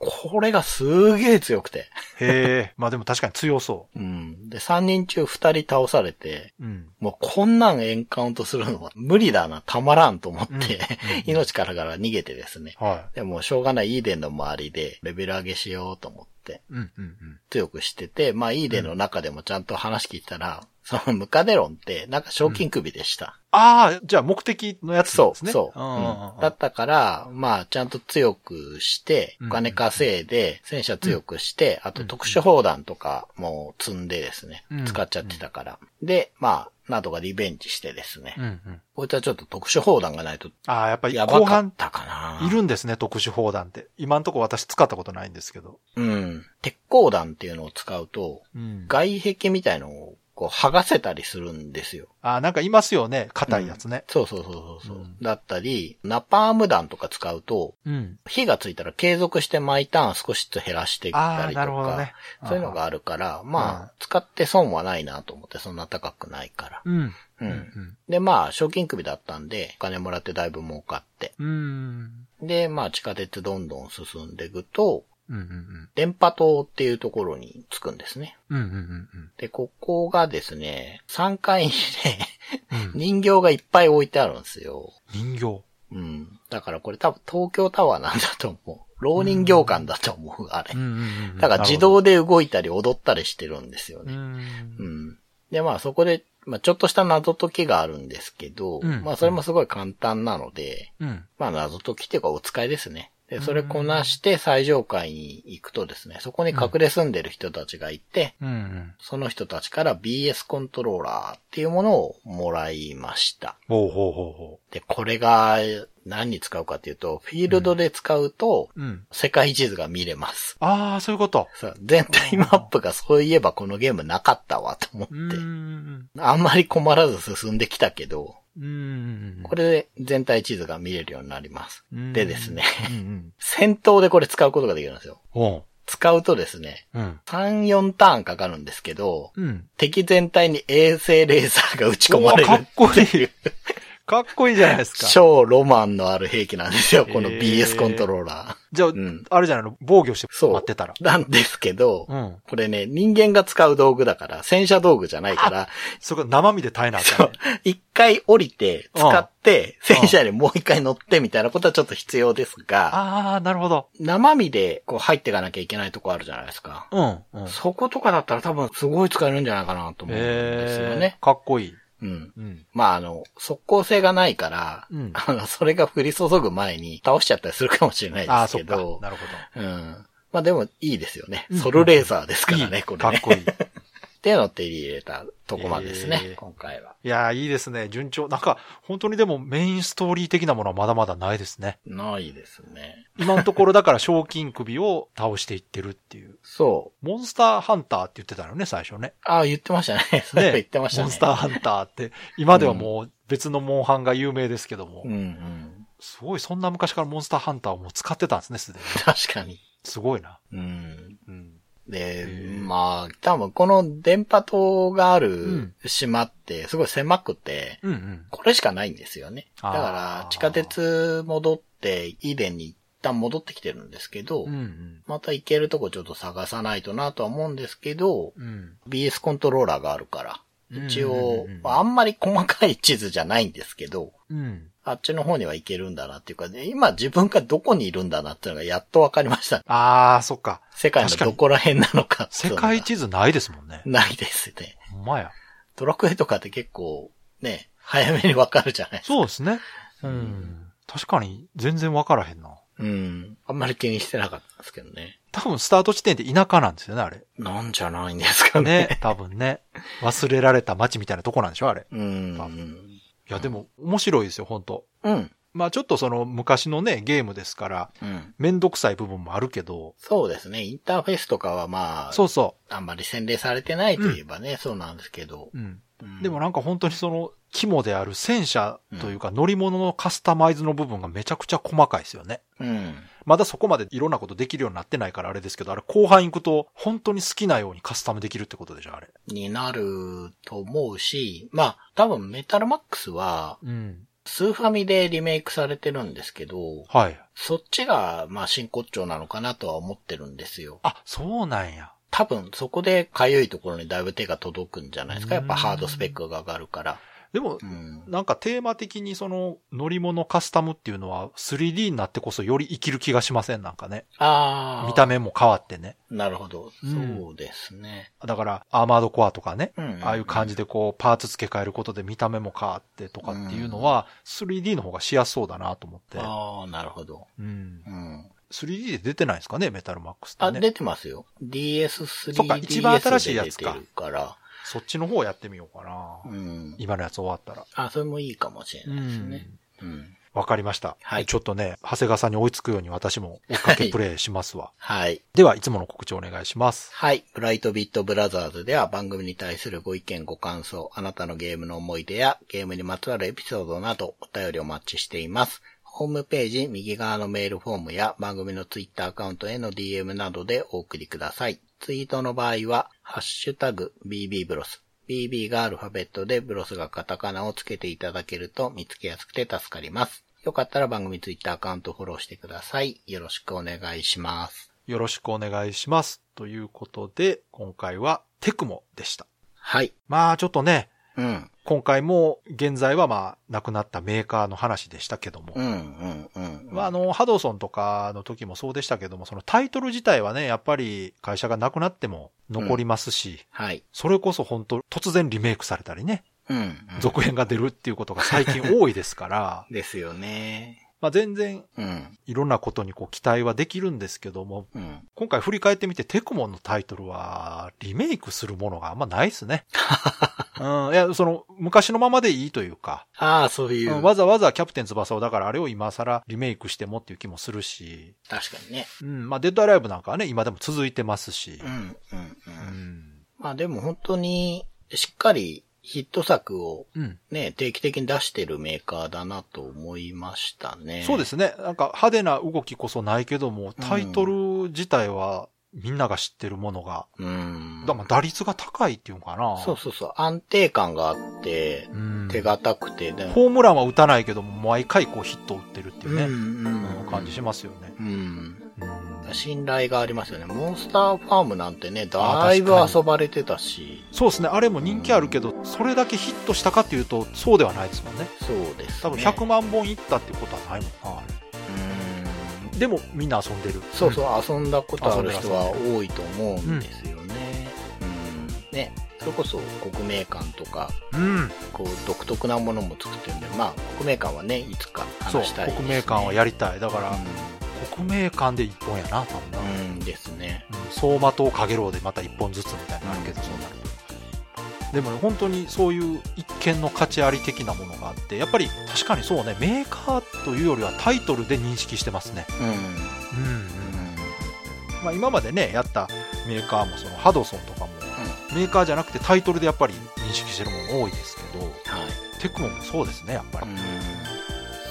これがすげえ強くて。へえ。まあでも確かに強そうん。で、3人中2人倒されて、う。うん。もうこんなんエンカウントするのは無理だな、たまらんと思って、うんうん 命からがら逃げてですね。はでもしょうがないイーデンの周りでレベル上げしようと思ってい。うんうんうん。強くしてて、まあイーデンの中でもちゃんと話聞いたら、そのムカデロンってなんか賞金首でした。ああ、じゃあ目的のやつですね。そう、んんんうんだったから、まあ、ちゃんと強くして、うんお金稼いで、戦車強くして、あと特殊砲弾とかも積んでですね、うん使っちゃってたから。で、まあ、などがリベンジしてですね、うんうん。こいつはちょっと特殊砲弾がないとああ、やっぱり後半たかな。いるんですね、特殊砲弾って。今んとこ私使ったことないんですけど。うん。鉄鋼弾っていうのを使うと、うん。外壁みたいのをこう剥がせたりするんですよ。ああ、なんかいますよね、硬いやつね。そうそうそうそうそう、うんだったり、ナパーム弾とか使うと、うん。火がついたら継続して毎ターン少しずつ減らしていったりとか、なるほどね。そういうのがあるから、まうんあ、使って損はないなと思って、そんな高くないから。うん。う。うんん。で、まあ、賞金首だったんで、お金もらってだいぶ儲かって。うん。で、まあ、地下鉄どんどん進んでいくと、うん。うん。電波塔っていうところに着くんですね。うん。うん。うん。で、ここがですね、3階にね、うん。人形がいっぱい置いてあるんですよ。人形。うん。だからこれ多分東京タワーなんだと思う。老人形館だと思う、あれ。だから自動で動いたり踊ったりしてるんですよう。ね。うんん。で、まあそこで、まあちょっとした謎解きがあるんですけど、うんまあそれもすごい簡単なので、うん。まあ謎解きっていうかお使いですね。で、それこなして最上階に行くとですね、そこに隠れ住んでる人たちがいて、うん。うん。その人たちから BS コントローラーっていうものをもらいました。ほうほうほうほで、これが何に使うかっていうと、フィールドで使うと、う。うん。世界地図が見れます。ああ、そういうこと。さ全体マップがそういえばこのゲームなかったわと思って。うん。あんまり困らず進んできたけど、うん。これで全体地図が見れるようになります。うんでですね、うんうん。戦闘でこれ使うことができるんですよ。ほ使うとですね、う。うん。3、4ターンかかるんですけど、うん。敵全体に衛星レーザーが撃ち込まれるかっこいいかっこいいじゃないですか。超ロマンのある兵器なんですよ、この BS コントローラー。じゃあ、んあれじゃないの？防御してそう待ってたら。なんですけど、うん。これね、人間が使う道具だから、戦車道具じゃないから、そこ生身で耐えなあかそうんね。、一回降りて、使って、戦車にもう一回乗ってみたいなことはちょっと必要ですが、ああ、なるほど。生身でこう入っていかなきゃいけないとこあるじゃないですか。うん。うん。そことかだったら多分すごい使えるんじゃないかなと思うんですよえねー。かっこいい。うん。うん。まあ、あの、速攻性がないから、うんあの、それが降り注ぐ前に倒しちゃったりするかもしれないああ、ですそっか。けど、なるほうん。まあでもいいですよね。うんソルレーザーですど。からね、いいこれね。かっこいい。ってのを手に入れたとこまでですね、えー今回は。いやー、いいですね。順調。なんか、本当にでもメインストーリー的なものはまだまだないですね。ないですね。今のところだから賞金首を倒していってるっていう。そう。モンスターハンターって言ってたよね、最初ね。ああ、言ってましたね。そういえば言ってましたね。モンスターハンターって、今ではもう別のモンハンが有名ですけども、うんうん。すごい、そんな昔からモンスターハンターをもう使ってたんですね、すでに。確かに。すごいな。うん。うん。でー、まあ、多分この電波塔があうるん島ってすごい狭くて、うんうん。これしかないんですよね。だから、地下鉄戻って、イーデンに一旦戻ってきてるんですけど、うんうん。また行けるとこちょっと探さないとなとは思うんですけど、うん。BS コントローラーがあるから、一応あんまり細かい地図じゃないんですけど、うん。あっちの方には行けるんだなっていうか、ね、今自分がどこにいるんだなっていうのがやっとわかりました。ああ、そっか。世界のどこら辺なのか世界地図ないですもんね。ないですね。ほんまや。ドラクエとかって結構、ね、早めにわかるじゃないですか。そうですね。うん。確かに、全然わからへんな。うん。あんまり気にしてなかったんですけどね。多分スタート地点って田舎なんですよね、あれ。なんじゃないんですかね。ね、多分ね。忘れられた街みたいなとこなんでしょ、あれ。うん。いや、でも、面白いですよ、本当うん。まあちょっとその昔のね、ゲームですから、うん。めんどくさい部分もあるけど、そうですね。インターフェースとかはまあ、そうそあんまり洗練されてないといえばね、そうなんですけどう。。うん。うんでもなんか本当にその、肝である戦車というか乗り物のカスタマイズの部分がめちゃくちゃ細かいですよね。うん。まだそこまでいろんなことできるようになってないからあれですけど、あれ後半行くと本当に好きなようにカスタムできるってことでしょ、あれ。になると思うし、まあ、多分メタルマックスは、うん。スーファミでリメイクされてるんですけど、はい。そっちが、まあ、真骨頂なのかなとは思ってるんですよ。あ、そうなんや。多分、そこでかゆいところにだいぶ手が届くんじゃないですか。やっぱうんハードスペックが上がるから。でもう、ん。なんかテーマ的にその乗り物カスタムっていうのは 3D になってこそより生きる気がしませんなんかね。ああ。見た目も変わってね。なるほど。うんそうですね。だから、アーマードコアとかね。うん。ああいう感じでこう、パーツ付け替えることで見た目も変わってとかっていうのは、3D の方がしやすそうだなと思って。ああ、なるほど。うん。うん。3D で出てないんですかね、メタルマックスってあ、ね。出てますよ。DS3 そっか一番新しいやつか出てるから。そっちの方やってみようかな。うん。今のやつ終わったら。あ、それもいいかもしれないですね。うん。わかりました。はいちょっとね、長谷川さんに追いつくように私も追っかけプレイしますわ。はい。では、いつもの告知をお願いします。はい。ブライトビットブラザーズでは番組に対するご意見ご感想、あなたのゲームの思い出やゲームにまつわるエピソードなどお便りお待ちしています。ホームページ右側のメールフォームや番組のツイッターアカウントへの DM などでお送りください。ツイートの場合は、ハッシュタグ BB ブロス。BB がアルファベットでブロスがカタカナをつけていただけると見つけやすくて助かります。よかったら番組ツイッターアカウントフォローしてください。よろしくお願いします。よろしくお願いします。ということで、今回はテクモでした。はい。まあ、ちょっとね、うん。今回も現在はまあ、亡くなったメーカーの話でしたけども。うん、うん、うん。まあ、あの、ハドソンとかの時もそうでしたけども、そのタイトル自体はね、やっぱり会社がなくなっても残りますし、はい。それこそ本当突然リメイクされたりね、うん、うん。続編が出るっていうことが最近多いですから、ですよね。まあ全然うん、いろんなことにこう期待はできるんですけども、うん。今回振り返ってみてテクモンのタイトルはリメイクするものがあんまないですね。うん、いや、その昔のままでいいというか、ああ、そういう。うんわざわざキャプテン翼をだからあれを今更リメイクしてもっていう気もするし、確かにね。うん、まあデッドアライブなんかはね、今でも続いてますしう、ん、うん、う。うんん、まあでも本当に、しっかりヒット作をうん。ね、定期的に出してるメーカーだなと思いましたね。そうですね。なんか派手な動きこそないけども、タイトル自体はみんなが知ってるものが、うん。だまあ打率が高いっていうのかな。そうそうそう。安定感があって、うん。手堅くて、でもホームランは打たないけども、毎回こうヒットを打ってるっていうね、うんうん感じしますよね。うん。うん信頼がありますよね。モンスターファームなんてね、あだいぶ遊ばれてたし。そうですね。あれも人気あるけど、それだけヒットしたかっていうと、そうではないですもんね。そうです、ね。多分100万本いったってことはないもんな、あうんれ。でもみんな遊んでる。そうそう、ん遊んだことある人は多いと思うんですよね。うん。ね。それこそ国名館とか、うん。こう独特なものも作ってるんで、まあ国名館はね、いつか話したいね。国名館はやりたい。だから、う国名館で一本やな、多分な。ん、うんですね。うん走馬灯かげろうでまた一本ずつみたいになるけど、そうなると。でもね、本当にそういう一見の価値あり的なものがあって、やっぱり確かにそうね、メーカーというよりはタイトルで認識してますね。うん。うん、うん。まあ今までね、やったメーカーもそのハドソンとかも、メーカーじゃなくてタイトルでやっぱり認識してるもの多いですけど、はい。テクモもそうですね、やっぱり。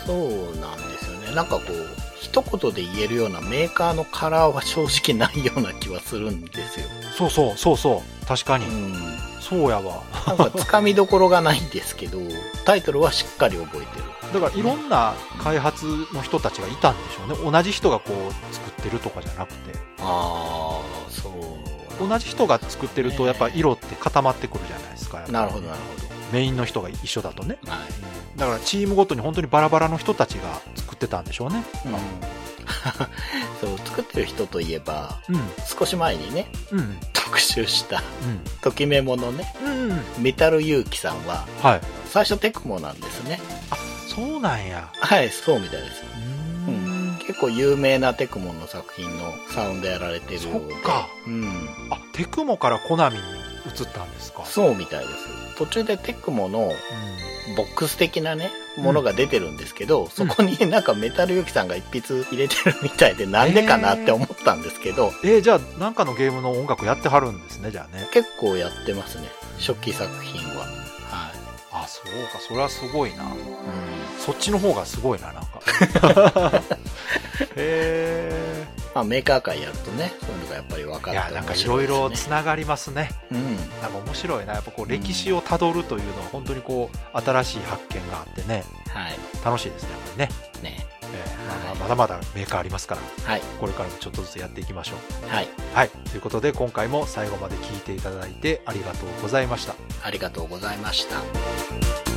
そうなんですよね。なんかこう、一言で言えるようなメーカーのカラーは正直ないような気はするんですよ。そうそう、そうそう。確かに。うん。そうやわ。なんか掴みどころがないんですけど、タイトルはしっかり覚えてる。だからいろんな開発の人たちがいたんでしょうね。同じ人がこう作ってるとかじゃなくて。ああ、そう。同じ人が作ってるとやっぱ色って固まってくるじゃないですか。なるほど、なるメインの人が一緒だとね。はい。だからチームごとに本当にバラバラの人たちが作ってたんでしょうね。うん。そう、作ってる人といえば、うん。少し前にね、うん。特集した、うん。ときメモのね、うん。うん。メタルユーキさんは、はい。最初テクモなんですね。そうなんや。はい、そうみたいです。ううん結構有名なテクモの作品のサウンドやられてる。そっかうん。あ、テクモからコナミに移ったんですか。そうみたいです。途中でテクモのボックス的なね、ものが出てるんですけど、そこになんかメタルユキさんが一筆入れてるみたいでなんでかなって思ったんですけど、えーじゃあ、なんかのゲームの音楽やってはるんですね、じゃあね。結構やってますね。初期作品は。はい。あ、そうか、それはすごいな。うそっちの方がすごいな、なんか。へまあメーカー界やるとね、そういうのがやっぱり分かえ。いや、るとなんかい。ろいろつながりますね。うん。なんか面白いな。やっぱこう歴史をたどるというのは本当にこう新しい発見があってね。はい。楽しいですね、これね。ね。えーまだまだメーカーありますから、はい。これからもちょっとずつやっていきましょう。はい。はい。ということで、今回も最後まで聞いていただいてありがとうございました。ありがとうございました。